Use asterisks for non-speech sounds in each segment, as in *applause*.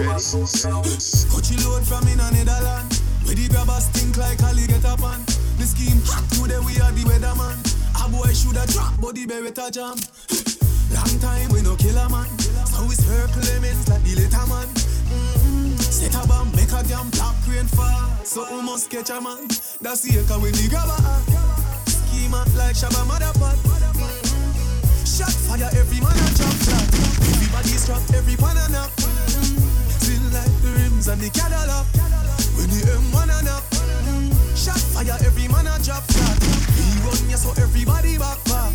Coachy load from in a Netherland. Where the grabbers stink like Ali get. The scheme hot today we are the weatherman. A boy shoulda drop, but the beretta jam. Long time we no kill a man. So we circle lemons like the later man. Mm-hmm. Set a bomb, make a damn black rain fall. So we must catch a man. That's the echo when the grabber Schema like Shabba Motherpot. Mm-hmm. Shot fire, every man a drop flat. Everybody strap, every pan like the rims and the Cadillac. When the M1 a nap. Mm-hmm. Shot fire, every man a drop flat. We run ya so everybody back back.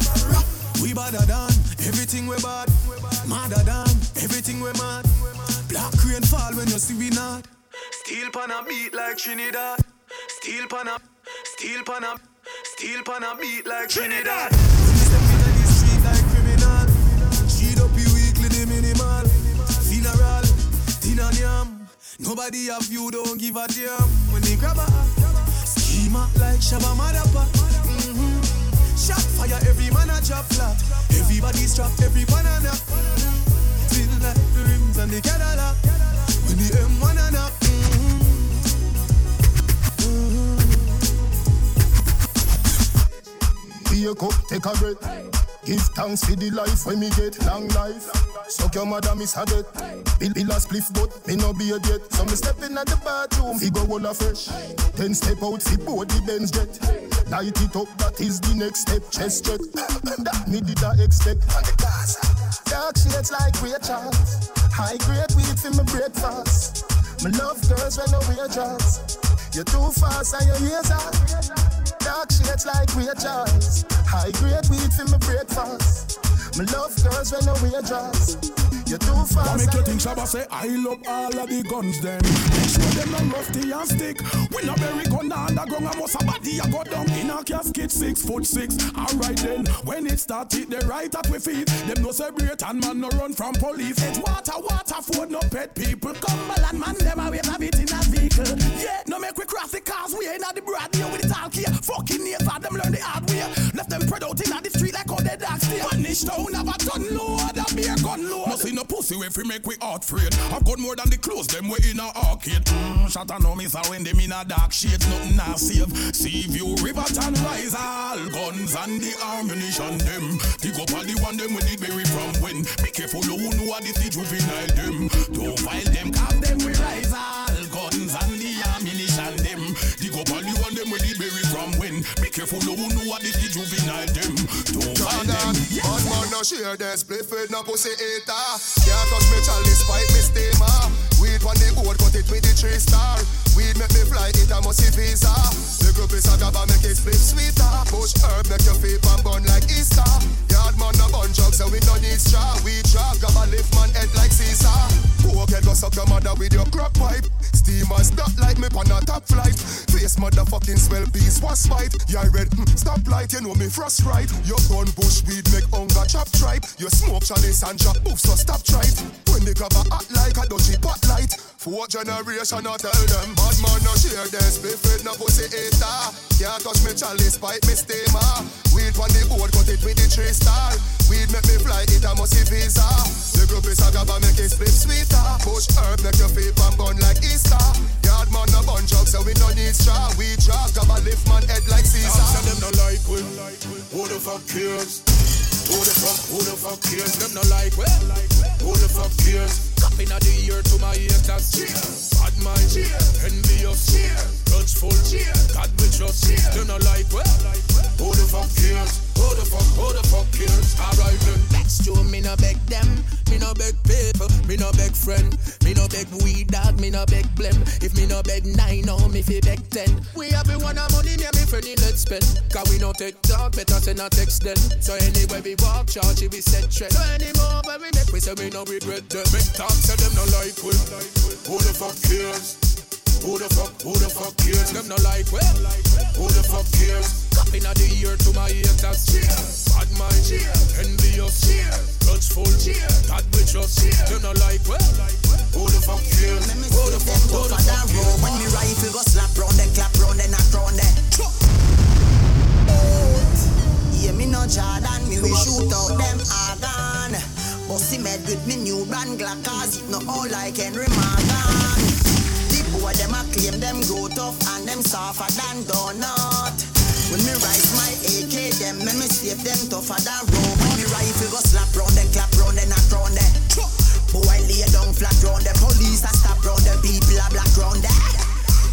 We badder than everything we bad. Madder than everything we mad. Black rain fall when you see we not. Steel pan a beat like Trinidad. Steel pan a, steel pan a, steel pan a beat like Trinidad. When Nobody have you don't give a damn. When they grab a schema like Shabba Motherfucker. Mm-hmm. Shot fire, every man a drop flat. Everybody strap, every banana. Still like the rims and the Cadillac. When the M1 and up. Wake up, take a breath. Give thanks for the life when me get long life. Suck your mother, miss her death. Bill Bill a spliff, but me no be a yet. So me step in at the bathroom, fi go all a fresh. Then step out, fi board the Benz jet. Light it up, that is the next step. Chest check, *coughs* that me did I expect. The gas, dark shades like Ray Charles. High grade weed for my breakfast. Me love girls when no wear jazz. You're too fast and your ears are. Dark shades like Ray Charles. High grade weed for my breakfast. Me love girls when no wear jazz. You're too fast. make you think Shabba say I love all of the guns them? Sure them not rusty and stick. We no bury gun underground and most a body a go down in a casket six foot six. Alright then, when it start it the right at we feet. Them no celebrate and man no run from police. It's water, water, food, no pet people. Cumberland man, them a have it in a vehicle. Yeah, no make we cross the cars we ain't at the broad here with the talk here. Fucking neighbor, them learn the hard way. Left them spread out in the street like how they dog stay. Punish town have a ton load, a beer gun load. No see no pussy if we make we heart afraid. I've got more than the clothes, them we in a arcade. Mm, shut and no miss when them in a dark shades, nothing a save. See view river and rise all guns and the ammunition them. Dig up all the one them we did bury from when. Be careful who know what this the juvenile them. Don't file them, cause them we rise all guns and the ammunition them. Dig up all the one them we did bury from when. Be careful who know what this the share their split with no pussy eater. Can't touch me chalice, fight me steamer. Weed on the board, cut it with the three star. Weed make me fly, it a must visa. Little piece of gaba make it split sweeter. Push herb make your feet and burn like Easter. Yard man no bun drugs, so we no need straw. We drop gaba lift man head like Caesar. Head go suck your mother with your crack pipe. Steamers not like me on a top flight. Face motherfucking swell beast was fight. Yeah, red mm, stop light, you know me frost right. Your gun bush weed make hunger chop tripe. You smoke chalice and drop boof, so stop tripe. When they grab a hot like a dodgy pot light. Four generation I tell them Bad man no share their split with no pussy eater Can't touch me chalice pipe me steamer Weed on the board cut it with the three star Weed make me fly it a must visa The group is a gaba make it split sweeter Push herb make your feet and burn like Easter Yard man no bun drugs so we no need straw We drop gaba lift man head like Say Caesar them no like we. Who the fuck cares? Who the fuck, who the fuck cares? Them no like we. Who the fuck cares? Cupping of the ear to my haters. Cheers. Bad mind. Cheers. Envious. Cheers. Grudgeful. Cheers. God we trust. Cheers. Them no like we. Who the fuck cares? Who the fuck, who the fuck cares? Alright then. That's true, friend. Me no beg weed dog, me no beg blem. If me no beg nine, no, me fi beg ten. We have been one of money, me and me friend let's spend. Cause we no take talk, better send a text then. So anywhere we walk, charge we set trend. So anymore where we make, we say we no regret them. Make talk, say them no like we. Who the fuck cares? Who the fuck, who the fuck cares? Them no like we. Who the fuck cares? Cupping of the ear to my haters. Cheers. Bad mind. Cheers. Envious. Cheers. Grudgeful. Cheers. God we trust. Cheers. Them no like we. Who the fuck cares? Let me Who the fuck, go who the that fuck cares? When me rifle go slap round then clap round then knock round then Yeah, me no Jordan, me we shoot out them organ Bossy mad with me new brand Glock Cause it no all like Henry Morgan boy them a claim them grow tough and them suffer than donut. When me rise my AK, them make me save them tougher than rope. When me rifle go slap round, then clap round, then knock round there. Boy lay down flat round the police a stop round the people a black round there.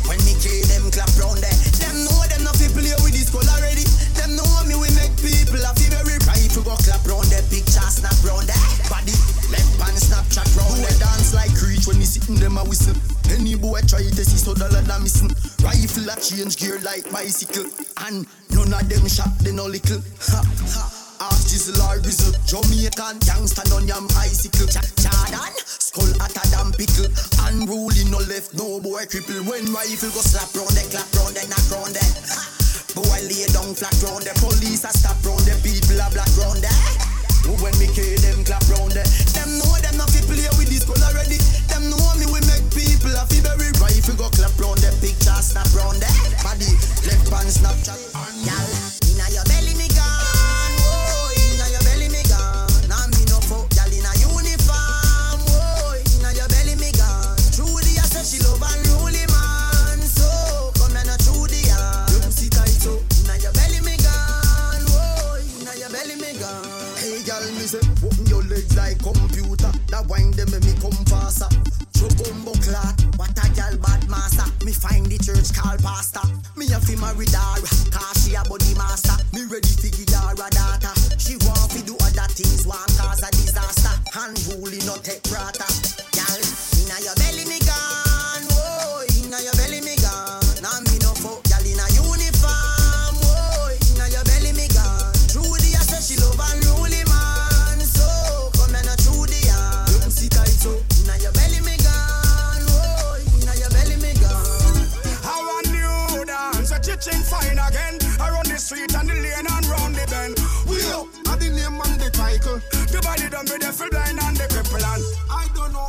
When me kill them clap round there, them know them not fi play with this call already. Them know me we make people a feel very rifle go clap round the picture snap round there. Body left pan snapchat round there. dance like creech when me sitting them a whistle. Any boy try to see so dollar da missing. Rifle a change gear like bicycle. And none of them shot they no little. Ha ha. Artizzle or grizzle. Jamaican gangster on yam icicle. Jordan, skull at a damn pickle. Unruly no left, no boy cripple. When rifle go slap round the clap round the knock round the. Boy lay down flat round the police a stop round the people a black round the. When me kill them clap round the. Them know them not fi play with this skull already. Them know me with me a fi bury rifle go clap round the picture, snap round the body. Left hand Snapchat, y'all. married her.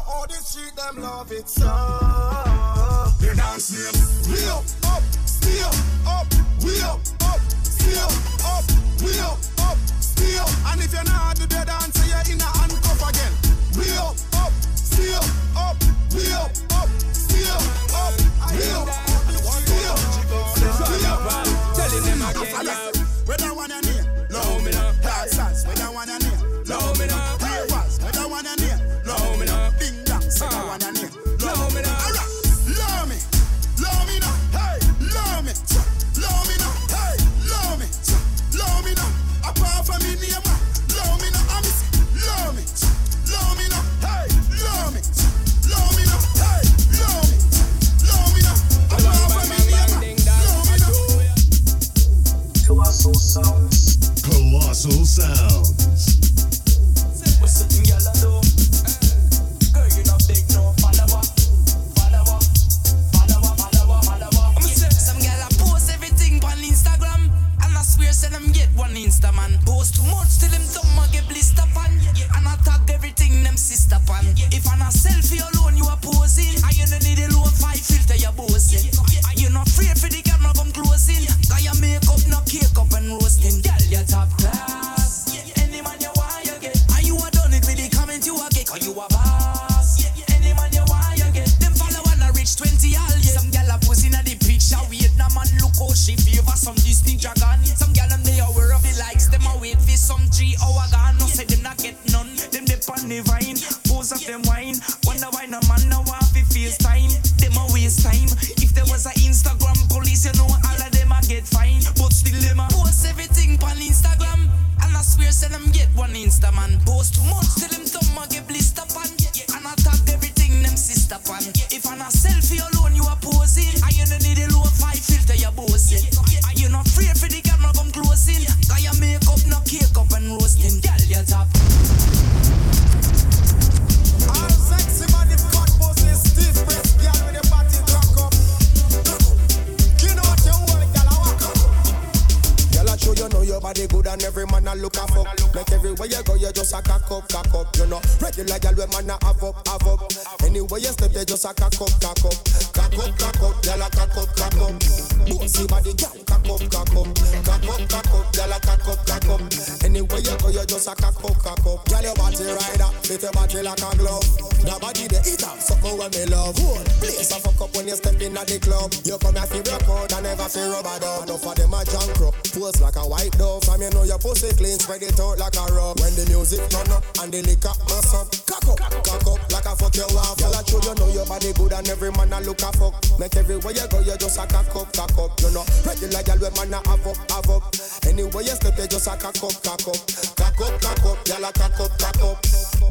all this shit, them love it so. They dance name. We up, up, still up. We up, up, still up. We up, up, still. And if you're not Place a fuck up when you step in at the club. You come here feel record and never feel rubber dub. Enough of them a junk up, pose like a white dove. From you know your pussy clean, spread it out like a rug. When the music turn up and the liquor bust up, cock up, cock up like a fuck you off. Girl I show you know your body good and every man a look a fuck. Make everywhere you go you just a cock up, cock up. You know regular girl when man a have up, have up. Anywhere you step you just a cock up, cock up, cock up, cock up. Girl a cock up, cock up.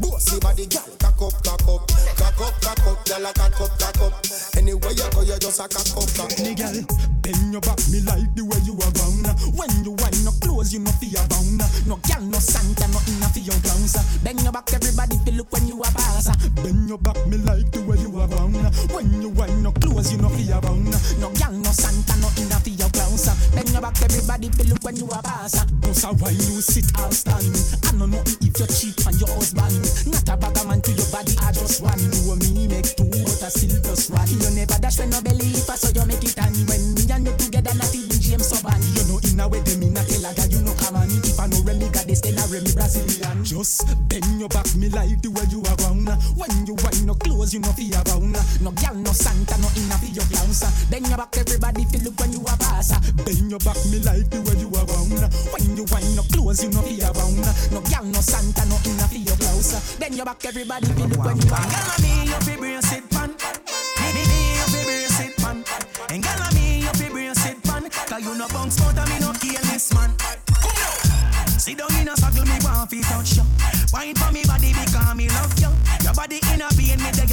Bossy body girl, cock up, cock up, cock up, cock up. Girl a cock up, cock up. Anywhere you go you just a cock up, cock up. Girl, bend your back, me like the way you are bound. When you wind no close, you no fear bound. No gal, no Santa, nothing for your clowns. Bend your back, everybody feel look when you are pass. Bend your back, me like the way you are bound. When you wind no close, you no fear bound. No gal, no Santa, nothing for your clowns. Bend your back, everybody feel look when you are pass. Bossa why you sit all stand. I don't know if you're cheap and your husband. Not a bag man to your body, I just want you me make two, but I still just one. You never dash when no belly, if I saw you make it and when me and you together, not even James Subban. You know in a way, them in a tell a girl, you know come on. If I know Remy got this, then Remy Brazilian. Just bend your back, me like the way you are round. When you wind no close, you know fear bound. No gal, no Santa, no in a for your clowns. Bend your back, everybody feel look when you are pass. Bend your back, me like the way you are round. When you wind no close, you know fear bound. No gal, no Santa, no in a for your clowns. Bend your back, everybody feel look when you are. Girl, I me your fi brace it pan. Me me me your fi brace it pan. And girl, I me your fi brace it pan. 'Cause you no bounce out and me no kill this man. Come now. Sit down in a circle, me want fi touch you. Wine for me body because me love you. Your body in a pain, me beg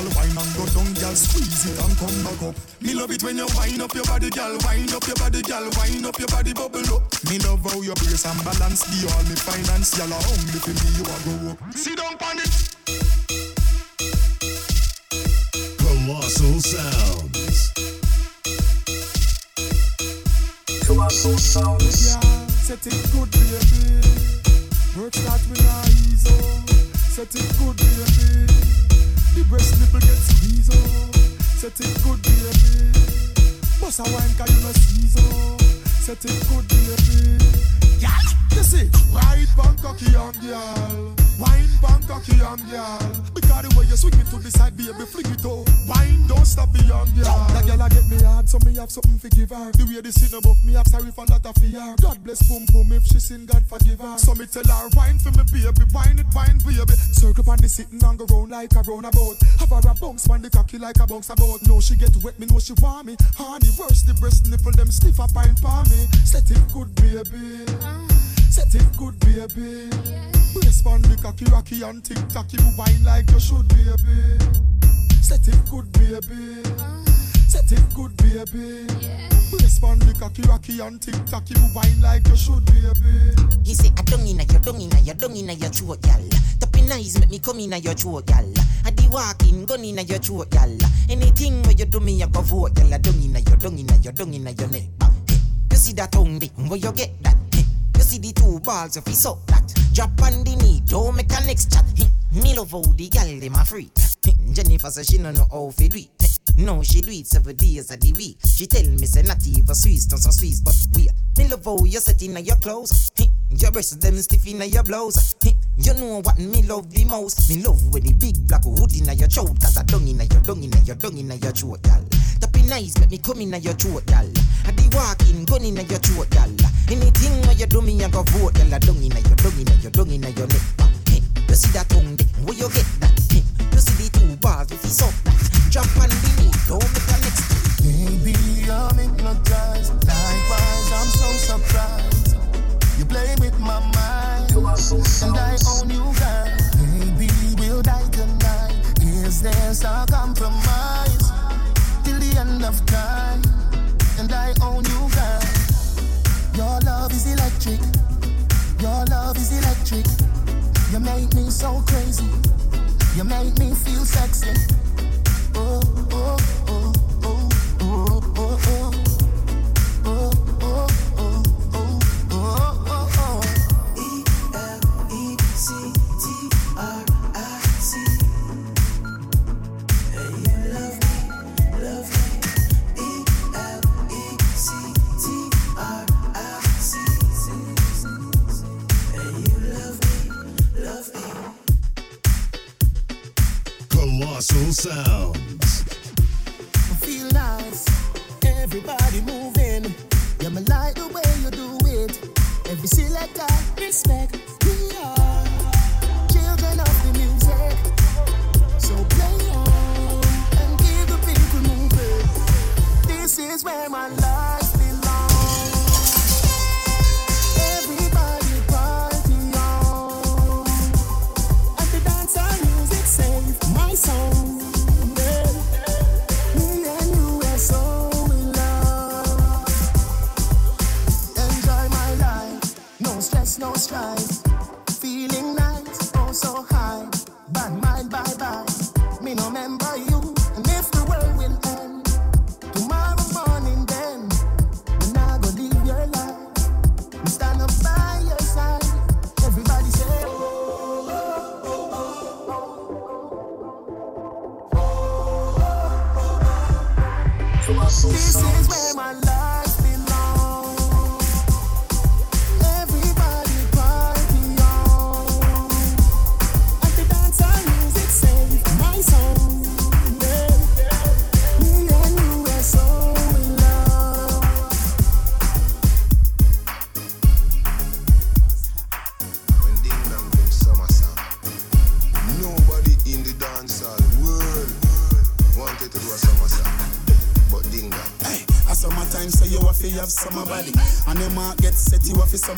balance, gal. Wine and go down, gal. Squeeze it and come back up. Me love it when you wind up your body, gal. Wind up your body, gal. Wind up your body, bubble up. Me love how you brace and balance. The all me finance, gal. Only for me you a go up. Sit down pan it. Colossal Sounds. Colossal Sounds. Yeah, set it good, baby. Work start with a ease up. Set it good, baby. The breast nipple get squeezed up. Set it good, baby. Bust a wine 'cause you no seize up. Set it good, baby. Girl, you see, right bang cocky on girl. Wine bang cocky on girl. Because the way you swing it to the side, baby, fling it out. Wine don't stop beyond girl. That girl a get me hard, so me have something to give her. The way the sin above me, have sorry for lot of fear. God bless boom boom if she sin, God forgive her. So me tell her, wine for me baby, wine it, wine baby. Circle on the sitting and go round like a roundabout. Have her a bounce man the cocky like a bounce about. No, she get wet, me know she want me. Honey, worse the breast nipple, them stiff up pine for me. Set it good, baby. Ah. Set it good, baby. Brace on the cocky, rocky and tick tocky. Wine like you should, baby. Set it good, baby. Set it good, baby. Brace on the cocky, rocky and tick tocky. Wine like you should, baby. He say, I don't inna your, don't inna your, don't inna your throat, gal. Tapping eyes make me come inna your throat, gal. I di walking, gun inna your throat, gal. Anything where you do me, I go vote, gal. Don't inna your, don't inna your, don't inna your neck. You see that tongue, where you get that? See the two balls if you suck that. Drop on the knee, don't make a next chat. Me love how the gal dem a freak. Jennifer say she no know how fi do it. No, she do it seven days of the week. She tell me say not even Swiss, not so Swiss, but we. Me love how you set in your clothes. Your breasts them stiff in your blouse. You know what me love the most. Me love when the big black hood in your throat. Cause I dung in your dung in your dung in your throat, gal. Tapping nice, make me come in your throat, gal. I be walking, gun in your throat, gal. Anything where you do me, I go vote, gal. I dung in your dung in your dung in your neck. Hey, you see that tongue, there? where you get that? Hey, you see the two bars if it's up that. Drop on the knee, don't make a next. Baby, I'm hypnotized. Likewise, I'm so surprised. You play with my mind, and I own you, girl. Baby, we'll die tonight. Is there a compromise till the end of time? And I own you, Your love is electric. You make me so crazy. You make me feel sexy. Oh, oh,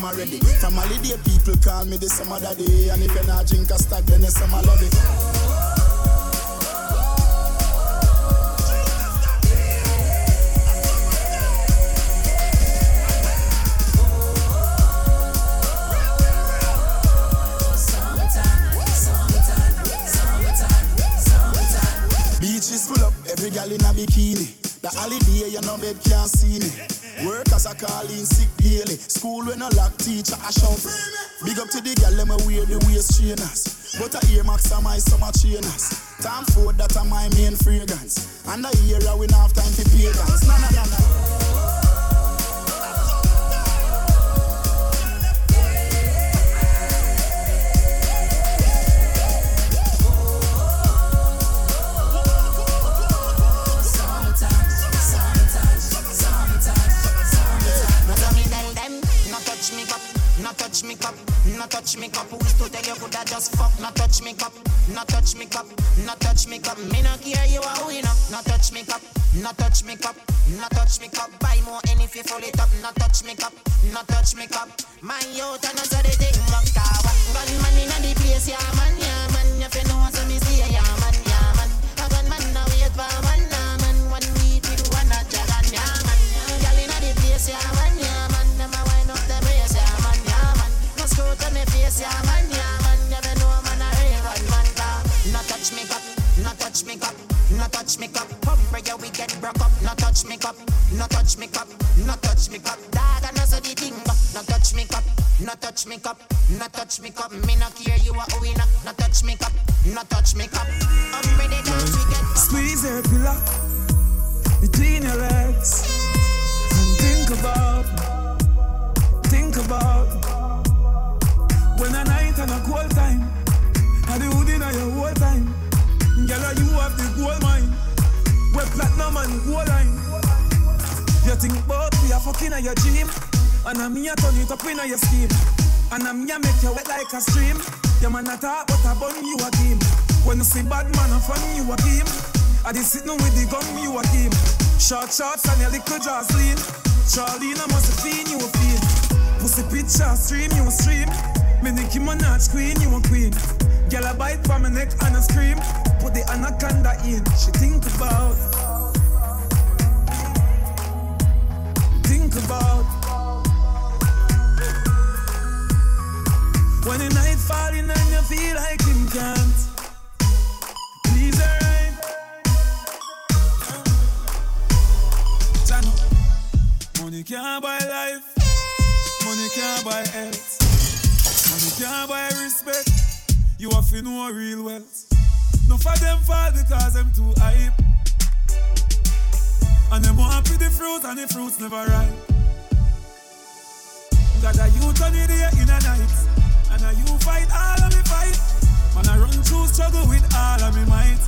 you have to summer ready From holiday people call me the summer daddy. And if you not drink a stag then you summer love it A lock teacher, I shout. Big up to the gal, them a wear the waist trainers. But I ear max are my summer trainers. Time for that are my main fragrance. And era we not have time for pagans. No, no, no, no. No me cup, no touch me cup. Who's to tell you could I just fuck? No touch me cup, no touch me cup, no touch me cup. Me no care you are who you know. No touch me cup, no touch me cup, no touch me cup. Buy more any if you full it up. No touch me cup, no touch me cup. My youth and also the thing touch me cup, not touch me cup. Me not care you are we up. Not touch me cup, not touch me cup. I'm ready dance get. Squeeze your pillow between your legs and think about, think about when a night and a cold time. How the hood in your whole time, girl, you have the gold mine. We're platinum and gold line. You think about we are fucking at your gym? And I'm a turn it up in your scheme. And I'm a make you wet like a stream. Your man a talk, but I bun you a game. When you see bad man, I fun you a game. I just sitting with the gun, you a game. Short shots and your little jaws lean. Charlie, I must seen you a feel. Pussy picture, stream, you a stream. Me Nicki Minaj queen, you a queen. Girl a bite from my neck and a scream. Put the anaconda in. She think about. Think about. When the night falling and you feel like him can't. Please alright. Channel. Money can't buy life. Money can't buy health. Money can't buy respect. You have to know real wealth. No for them fall because them too hype. And them want the fruit and the fruits never ripe. Got a youth on the day in a night. And a you fight all of me fight. Man, I run through struggle with all of me might.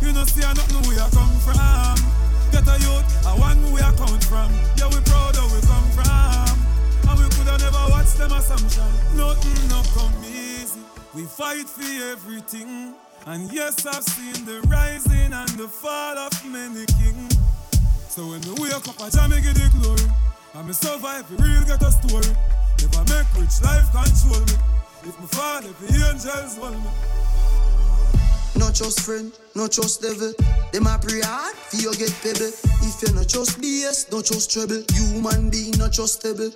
You know, see, I don't know where I come from. Get a youth, I want where I come from. Yeah, we proud of where we come from. And we coulda never watched them assumption. Nothing no come easy. We fight for everything. And yes, I've seen the rising and the fall of many kings. So when we wake up, I jam give the glory. And me survive, we real get a story. If I make rich, life control me. If me fall, if angels hold me. No trust friend, no trust devil. Them a pray hard, for you get pebble. If you no trust BS, no trust trouble. Human being no trustable.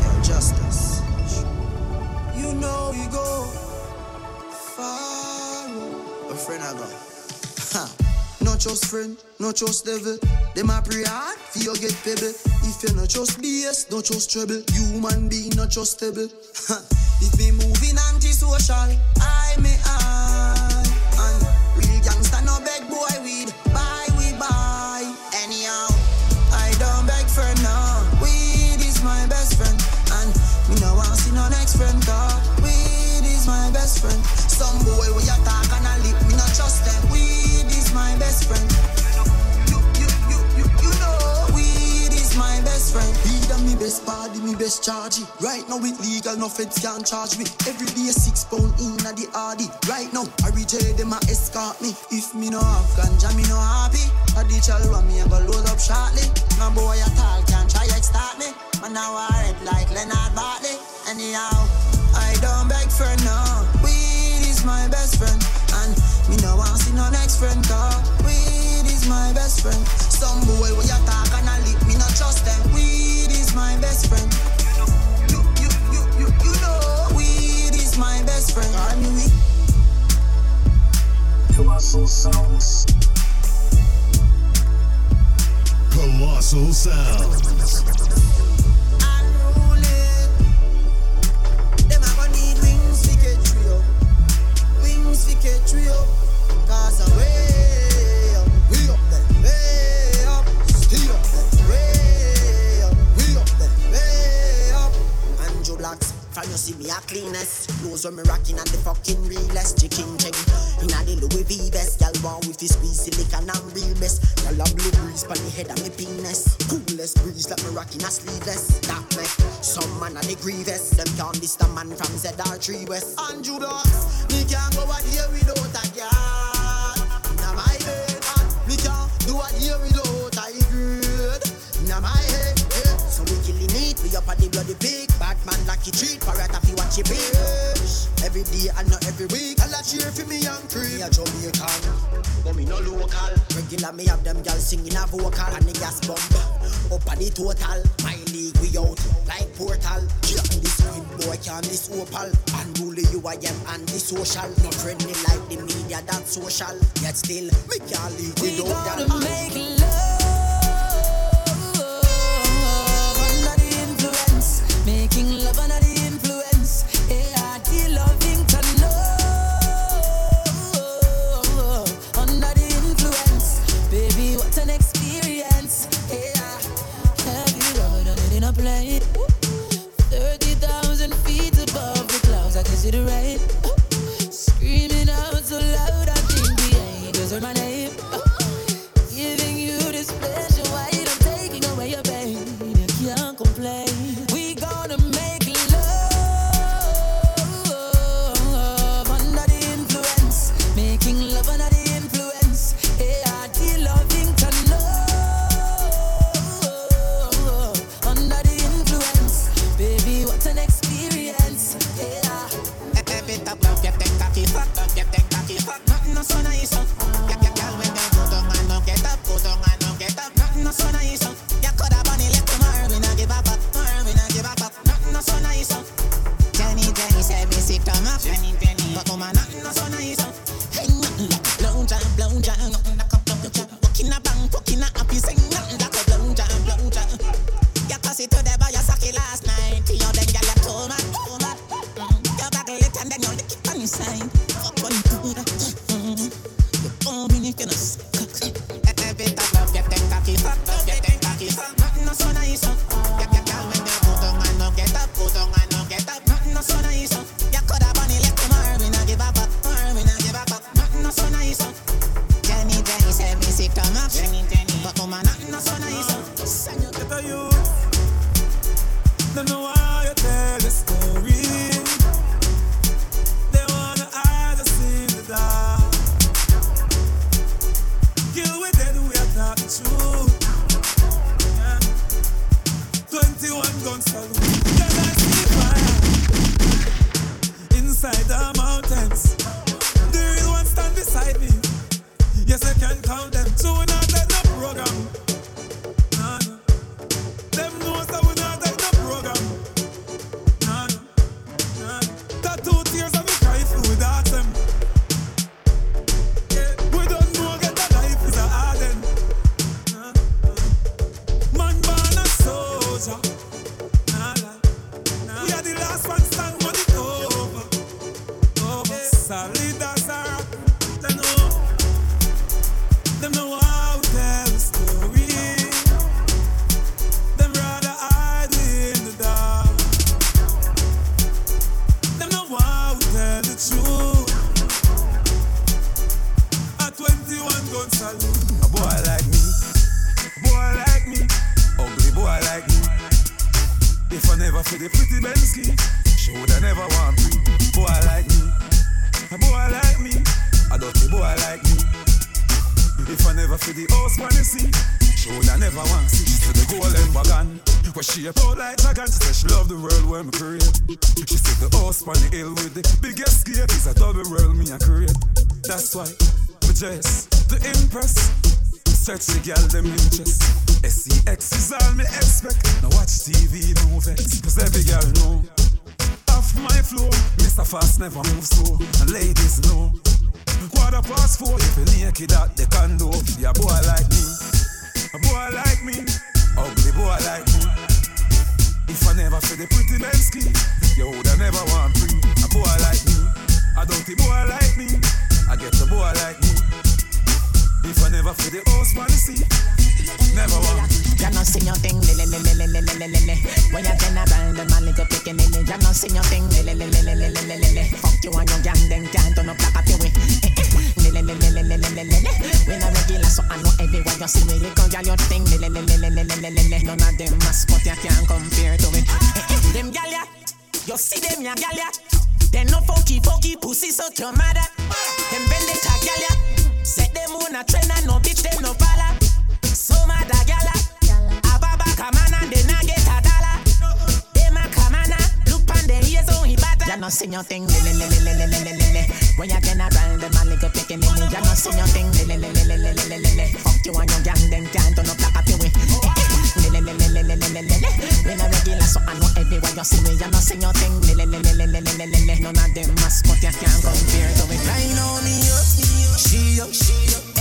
yeah, justice. You know we go far. A friend I go. Ha. No trust friend, no trust devil. Them a pray hard, for you get pebble. If you no trust BS, no trust trouble. You Human being no trustable. *laughs* If me moving anti-social, I may. Best body, me best charge. it. Right now it legal, no feds can charge me. Every day six pound in a the hardy. Right now, I reject them a escort me. If me no have ganja, me no happy. A the chalwa me a go load up shortly. No boy at all can try extort me. Man now I rap like Leonard Bartley. Anyhow, I don't beg for no. Weed is my best friend, and me no want see no next friend talk. Weed is my best friend. Some boy when you talk and I lip, me no trust them. Weed my best friend. You, you, you, you, you know, weed is my best friend. Call me weed. Colossal Sounds. Colossal Sounds. Them a gonna need wings to get trio. Wings to get trio. See me a cleanest. Clothes when me rocking and the fucking realest. Chicken check. Inna the Louis V vest, y'all with his squeeze silicon and real best. Y'all a blue breeze pon the head of me penis. Coolest breeze like me rocking a sleeveless. That make some man a the grievous. Them can't diss the man from ZR3 West. Andrew Blacks, me can't go out here without a girl. Inna my bed, me can't do a here without a girl. Inna my we up at the bloody pig. Batman lucky treat, parrot if you watch it bitch. Every day and not every week. I'll cheer for me young cream. Me a Jamaican, but me no local. Regular me have them girls singing a vocal and the gas bump. Up at the total, my league we out like portal. Yeah, and this queen boy can this opal. Unruly you I am anti-social. Not friendly like the media that social. Yet still, me can't live We without that. make making love under Feel the pretty Bensky, she woulda never want me. Boy like me, a boy like me, a dirty boy like me. If I never feel the house when you see, she woulda never want see. She the golden wagon, where she a out like dragon. She said she love the world when me create. She said the house on the hill with the biggest gate is a double world me a create. That's why me dress to impress. Search the girl them interest. SEX is all me expect. Now watch TV, no. Cause every girl know. Off my floor, Mr. Fast never move slow. And ladies know. Quarter past four, if you naked at the condo, yeah, boy like me, a boy like me, ugly boy like me. If I never feel the pretty Bensky, you woulda never want free. A boy like me, a dirty boy like me, I get a boy like me. If I never feel the house man see, never want. You know see your thing, li li li li li. When you turn around, the man little picking in it. You know see your thing, li li li li li li li li li li. Fuck you and your gang, then can't turn up like a peewee. Li li li li li li. We not regular, so I know everywhere you see me. Little girl, your thing, li li li li li. None of them mascot you can't compare to it. Them gal ya, you see them ya gal ya. They no funky funky pussy so your mother. Them vendetta gal ya. Set them on a train and no bitch, them no follow. So mad a gala. Ababa come on and they not get a dollar. They a come on look on them ears on he batter. Ya not sing your thing, lele lele lele lele lele. When you can around them a little picking me, Ya not sing your thing, lele lele lele lele lele. Fuck you and your gang, them can't turn up like a pewee. Li li li li li li li li li. We not regular, so I know everywhere you see me. You know see your thing, li li li li li li li li li. None of them you can't compare to it. Right now me up, she up.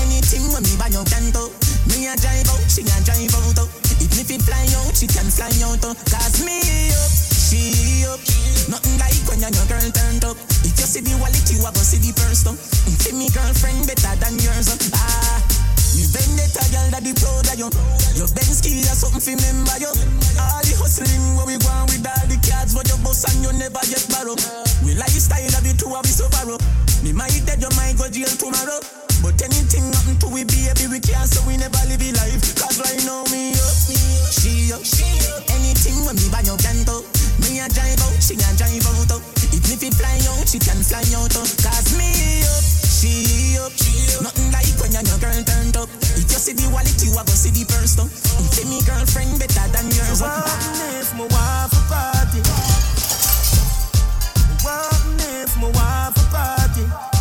Anything when me buy you can. Me a drive out, she a drive out. Even if it fly out, she can fly out. me up, she up. Nothing like when your girl turned up. If you see the wallet, you a go see the purse. See me girlfriend better than yours. Ah. If vendetta, girl, that the proud of you. Your Ben ski or something, fi remember you. All the hustling where we going with all the cards, but your boss and you never get borrow. We lifestyle of the two of us over. Me might dead, your mind go jail tomorrow. But anything happen to we baby, we can't, so we never live a life. Cause right now, me up, she up, she up. Anything when me buy your canto, me a drive out, she a drive out. Even if it fly out, she can fly out. Oh. Cause me up, she up, she up. Nothing like when your girl turned up see the wallet, you a go see the purse though. Say me girlfriend better than yours. What if my wife a party? What if my wife a party?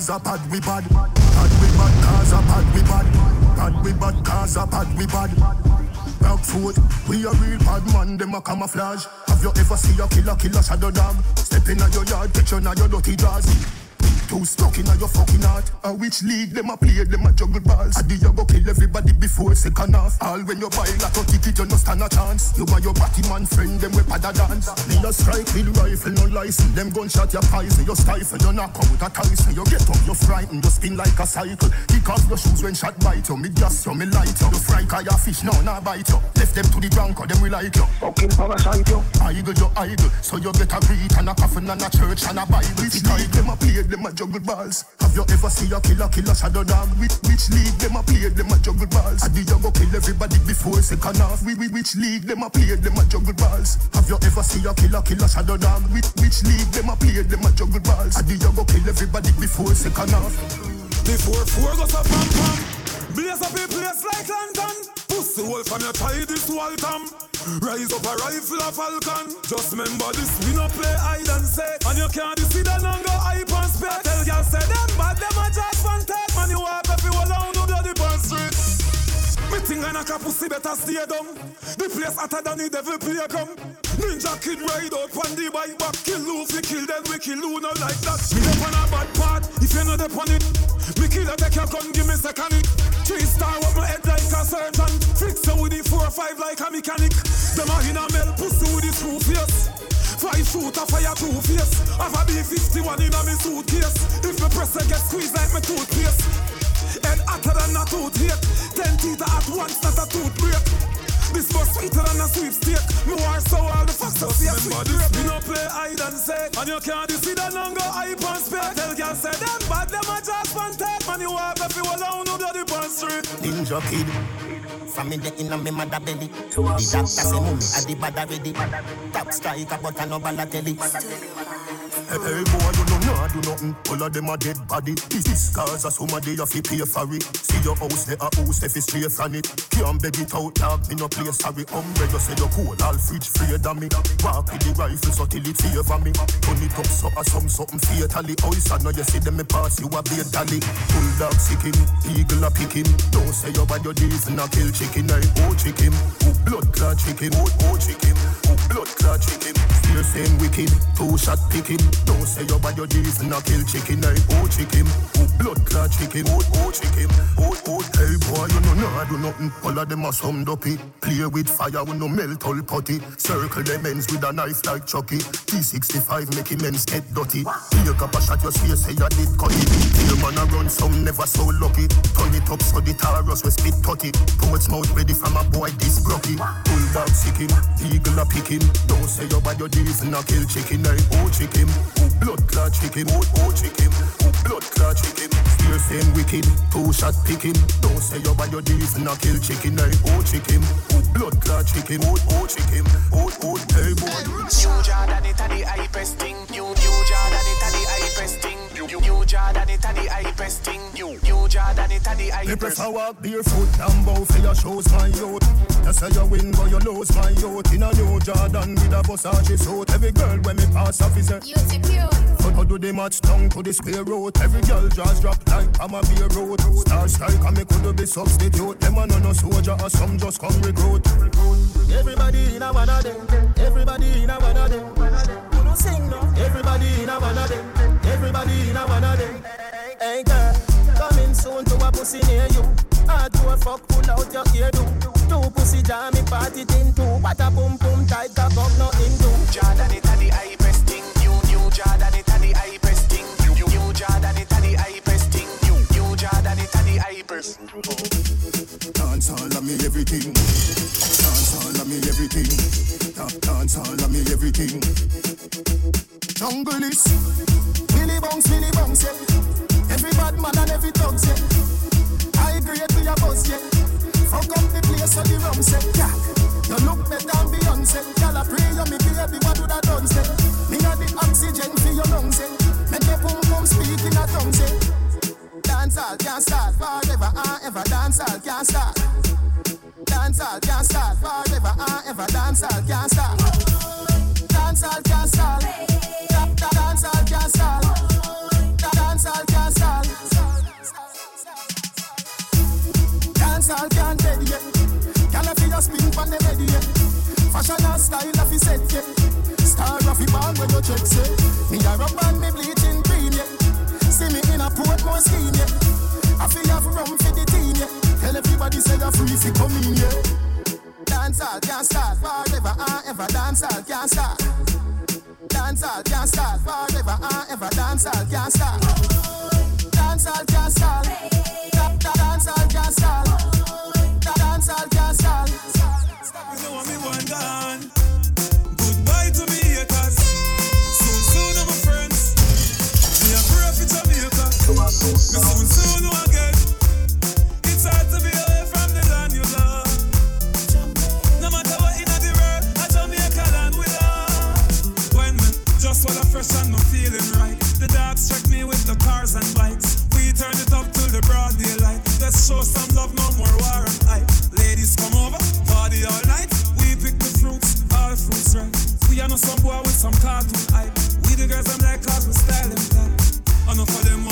Bad, Gaza bad we bad. Bad we bad, Gaza bad we bad. Bad we bad, Gaza bad we bad. Rockfoot, we a real bad man, them a camouflage. Have you ever see a killer, killer shadow dog? Step in your yard, catch in your dirty jaws. Too stuck in your fucking heart. A which league them a play, them a juggle balls. I you go kill everybody before second half. All when you buy like a ticket, you no stand a chance. You and your batty man friend, them we pada dance. Me a strike with rifle, no license. Them gunshot your poison, you stifle, you knock out a Tyson. You get up, you frightened, you spin like a cycle. Kick off your shoes when shot bite you. Me gas you, me light you. You fry car your fish, now nah bite you. Left them to the drunk, or them we like you. Fucking parasite you. Idle, you idle. So you get a greet and a coffin and a church and a Bible. Which league them a play, them a juggle balls. Have you ever seen a killer, killer shadow dog? Which, which league them a play, them a juggle balls? I did you go kill everybody before second half? We, which league them a play, them a juggle balls? Have you ever seen a killer, killer shadow dog? Which, which league them a play, them a juggle balls? I did you go kill everybody before second half? Before four goes up pam pam. Blaze up a place like London. Pussy hole from your tie this Waltham. Rise up a rifle a falcon. Just remember this, we no play hide and seek. And you can't see the and go hype spec. Tell y'all say them bad, them a just one take. Man, you walk if you no bloody burn street. Me think I knock a pussy better stay down. The place hotter than the devil playground. Ninja kid ride out on the bike back. Kill Luffy, kill them, we kill not like that. Me up on a bad part, if you know the on it. Me kill a take your gun, give me second it. Three star up my head like a surgeon. Fix her with the four or five like a mechanic. Them a in a melt pussy with the screw face. Five shooter fire two face. Have a B51 in a me suitcase. If me press it get squeezed like me toothpaste. Head hotter than a toothache. Ten teeth at once, not a tooth break. This more sweeter than a sweepstake. Me war so all the out here sweet this, We no play hide and seek. And you can't see the longer hype and spec. Tell girl say them bad, them a just one take. Man you walk if you alone, no bloody burn street. Ninja kid. From me the inna me mother belly. The doctor say mummy a the bad already. Top striker but I no Balotelli. Hey, hey boy, you know nah do nothing. All of them are dead body. This is cause of somebody you fi pay for it. See your house, they a house, if it's straight from it. Can't beg it out, dog. Me no play sorry. Umbrella say you cool, all fridge free than me. Walk with the rifle so till it favor me. Turn it up so a some something fatally. Oh, you know you see them me pass you a beer dolly. Bulldog sick him, eagle a pick him. Don't say you bad your deeds and a kill chicken. I oh chicken, oh blood clot chicken, oh oh chicken, oh blood clot chicken. Still same wicked, two shot pick him. Don't say you bad your deeds and a kill chicken. I oh chicken, oh blood clot chicken, oh oh chicken, oh oh. Hey boy, you know nah do nothing. All of them are some dopey. Play with fire, we no melt all potty. Circle them ends with a knife like Chucky. T65 make him ends get dirty. Take up a shot, your space say you did cut it. Here man a run, some never so lucky. Turn it up so the taros we spit tutty. Poet's mouth ready from a boy this brocky. Bulldog sick him, eagle a pick him. Don't say you bad your beef and I kill chicken. I oh chicken, blood clot chicken, oh oh chicken, blood clot chicken. Still same wicked, two shot picking. Don't say you buy your and I kill chicken. I oh chicken, blood clot chicken, oh oh chicken, oh oh hey boy. You Jordan it a the hypest thing. You you Jordan it a the hypest thing. You you you Jordan it a the hypest thing. You you Jordan it a the Me hypest. prefer walk barefoot and bow for your shoes, my youth. You say you win, but you lose, my youth. In a new Jordan with a Versace suit. Every girl when me pass off is a But how do they match tongue to the square root? Every girl just drop like I'm a beer road. Star strike and me could be substitute. Them a no no soldier or some just come recruit. Everybody in a one of them. Everybody in a one of them. Don't sing no. Everybody in a one of them. Everybody in a one of them. Hey girl, coming soon to a pussy near you. Hard to a fuck, pull out your ear do. Two pussy jam me party thing too. What a boom boom tight cock up no into. Jordan it a the hypest thing. You you Jordan it a the hypest thing. You you you Jordan it a Hypest. Dance all of me everything. Dance all of me everything. Dance all of me everything. Jungle is Billy Bounce, Billy Bounce, yeah. Every bad man and every dog, yeah. I grade with a buzz, yeah. Fuck up the place so the rum say, yeah. You look better than Beyonce. Girl, I pray you me baby, what would I done say? Me got the oxygen for your lungs, yeah. Make your pum pum speak in a tongue, say. Dance all can't start forever and ever. Dance all can't start. Dance all can't start forever and ever. Dance all can't start. Dance all can't start. Da- da- Dance all can't start. Da- Dance all can't start. Dance all can't dead yet. Can I feel your spin from the bed yet? Fashion and style of his set yet. Star of the band when you check say. Me a rub and me. See me in a Portmore scheme yet. I feel have rum for the team yet. Tell everybody say you're free fi come in yeah. Dance all can't start forever and ever. Dance all can't start. Dance all can't start forever and ever. Dance all can't start. Dance all can't start. Da- da- Dance all can't start. Da- Dance all can't start. You know what me want gone. Some cartoon hype. Ladies come over, body all night. We pick the girls I'm like cause we style them tight. Enough of them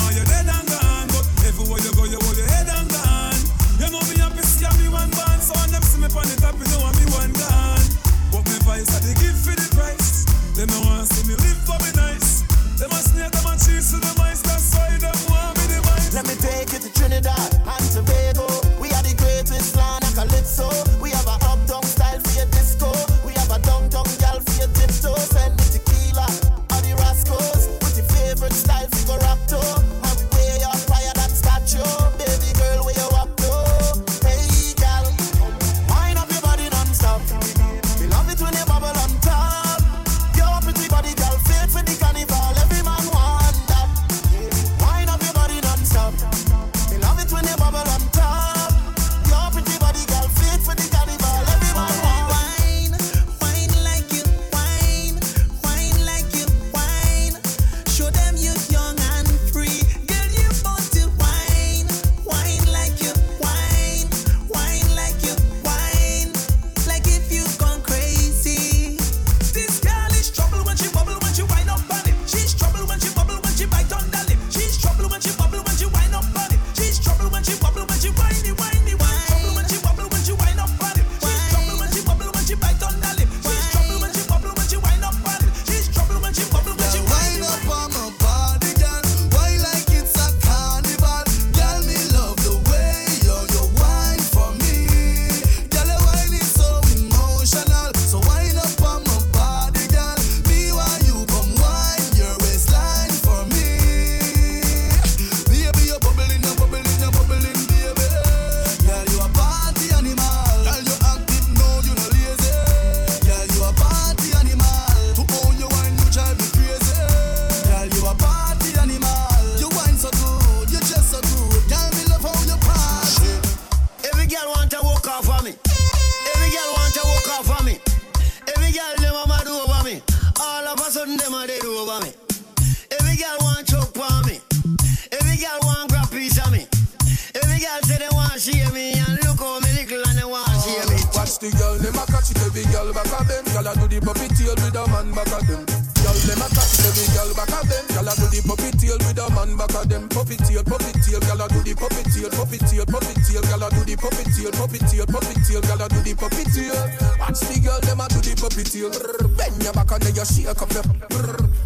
the puppy tail with a man back of them. Girl, them a catch every girl back of them. Girl a do the puppy tail with a man back of them. Puppy tail, puppy tail, girl a do the puppy tail, puppy tail, puppy tail. Girl a do the puppy tail, puppy tail, puppy tail. Girl a do the puppy tail. Watch the girl, them a do the puppy tail. Bend your back and then you shake up your.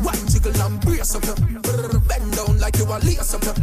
Wine jiggle and brace up your. Bend down like you a lace up your.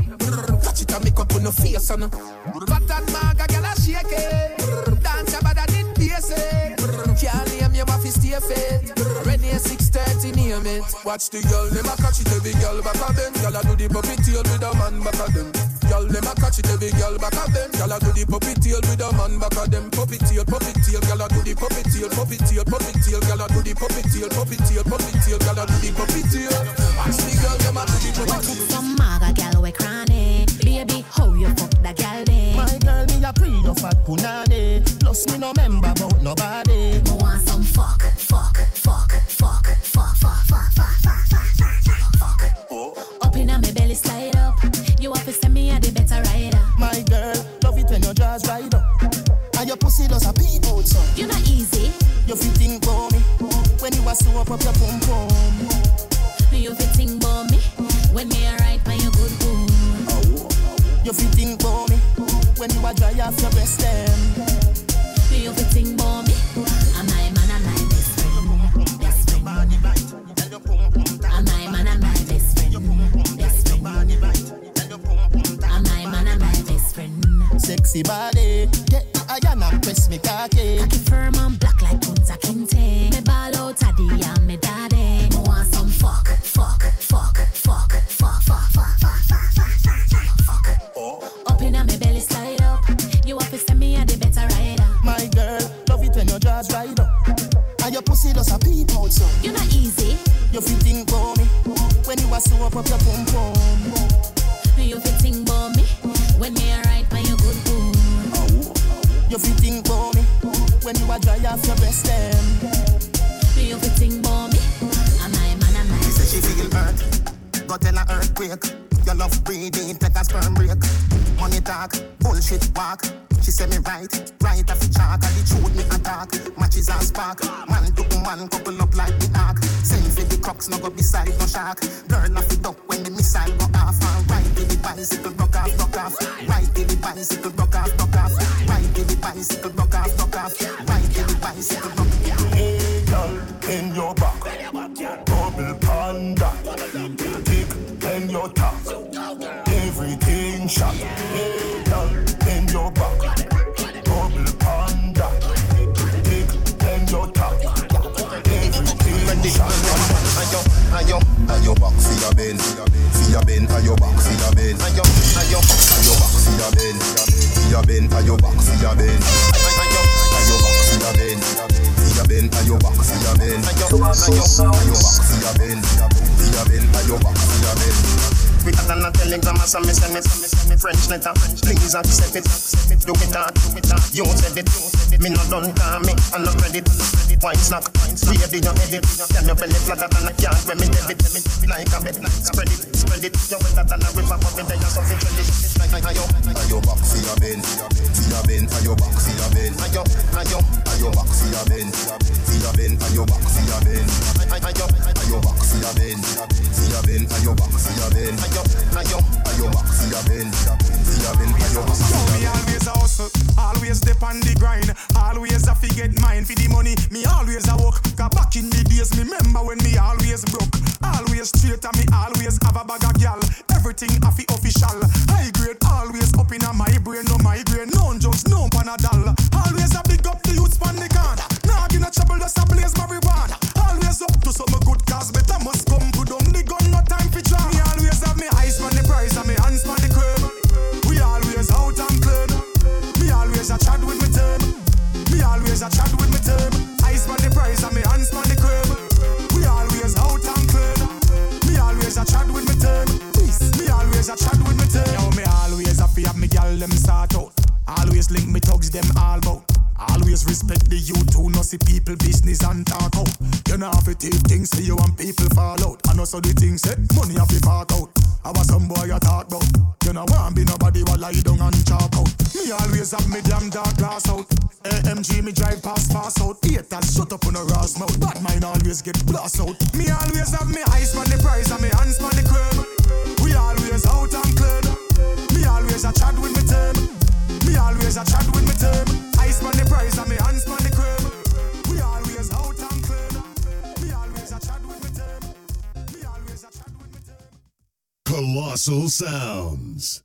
Catch it and make up on your face and. Fat and maga, girl a shake it. Dance about that in basic. Can't name you, have to stay fit. Renee 630, name it. Watch the girl, them a catch it, every girl back of them. Girl a do the puppy tail with a man back of them. Girl, them a catch it, every girl back of them. Girl a do the puppy tail with a man back of them. Puppy tail, puppy tail, girl a do the puppy tail, puppy tail, puppy tail, girl a do the puppy tail, puppy tail, puppy tail, girl a do the puppy tail. Watch the girl, them a do the puppy tail. Some maga gal we cranny. Baby, how you fuck that gal then? My girl, me a pre no fat punani. Plus me no member about nobody. Me want some fuck, fuck, fuck, fuck, fuck, fuck, fuck, fuck, fuck, fuck, fuck, fuck. Fuck. Up inna me belly slide up. You have to send me a the better rider. My girl, love it when your jaws ride up. And your pussy does a peep out so. You not easy. You fit think for me when you a sew up up your pum pum. You a dry off your breast them. You fit think about me. I'm my man, I'm my best friend. Best friend. I'm my man, I'm my best friend. Best friend. I'm my man, I'm my best friend. Sexy body, get the iron and press me cocky. Man, couple up like the ark. Send for the crocks, no go beside no shark. Burn off the duck when the missile go off. And ride with the bicycle, rock off, rock off. Ride with the bicycle, rock off, rock off. Ride with the bicycle, rock off, rock off. Ride the bicycle, rock off. Hey, in your back, double panda, dick in your top, everything shot. Hey, are your back, see your bend. Are your back, see your bend. See your bend, are your back, see your bend. Are your see your. Than a telegram, as me send me, French letter. Please accept it, do it hard. You said it, you. Me not done, call me, I'm not ready. Wine snack, wine snack. Ready, you edit. Can your belly flatter than a cat when me debit, like a bed. Spread it, spread it. You wetter than a river, but me there, you're something trendy. Ayo, Ayo back for your ben, for your ben, ayo back for your ben, ayo, ayo, ayo back for your ben, for your ben, ayo back for your ben, ayo, ayo back for your ben, for your ben, ayo back for your ben, ayo, ayo, Me always hustle, always dip on the grind. Always a forget mine for the money. Me always a work. Back in the days, me remember when me always broke. Always straight me always have a bag of gal. Everything fi official. High grade, always up in my brain, no migraine, no jokes, no panadol. Always a big up the youths pan the corner. Nah, give no trouble, just a blaze marijuana. Always up to some good cause better must Always link me thugs them all bout. Always respect the youth who know see people business and talk out. You know if it take things for you and people fall out. I know so the things say money have to park out. I was some boy you talk about. You know want be nobody while lie down and chalk out. Me always have me damn dark glass out. AMG me drive past fast out. Haters shut up on a Ross mouth. Bad mine always get blast out. Me always have me eyes on the prize and me hands on the curb. We always out and clear. Me always a chat with me term. Always a chat with me term. Ice on the prize and me hands the curb. We always out a a. Colossal Sounds.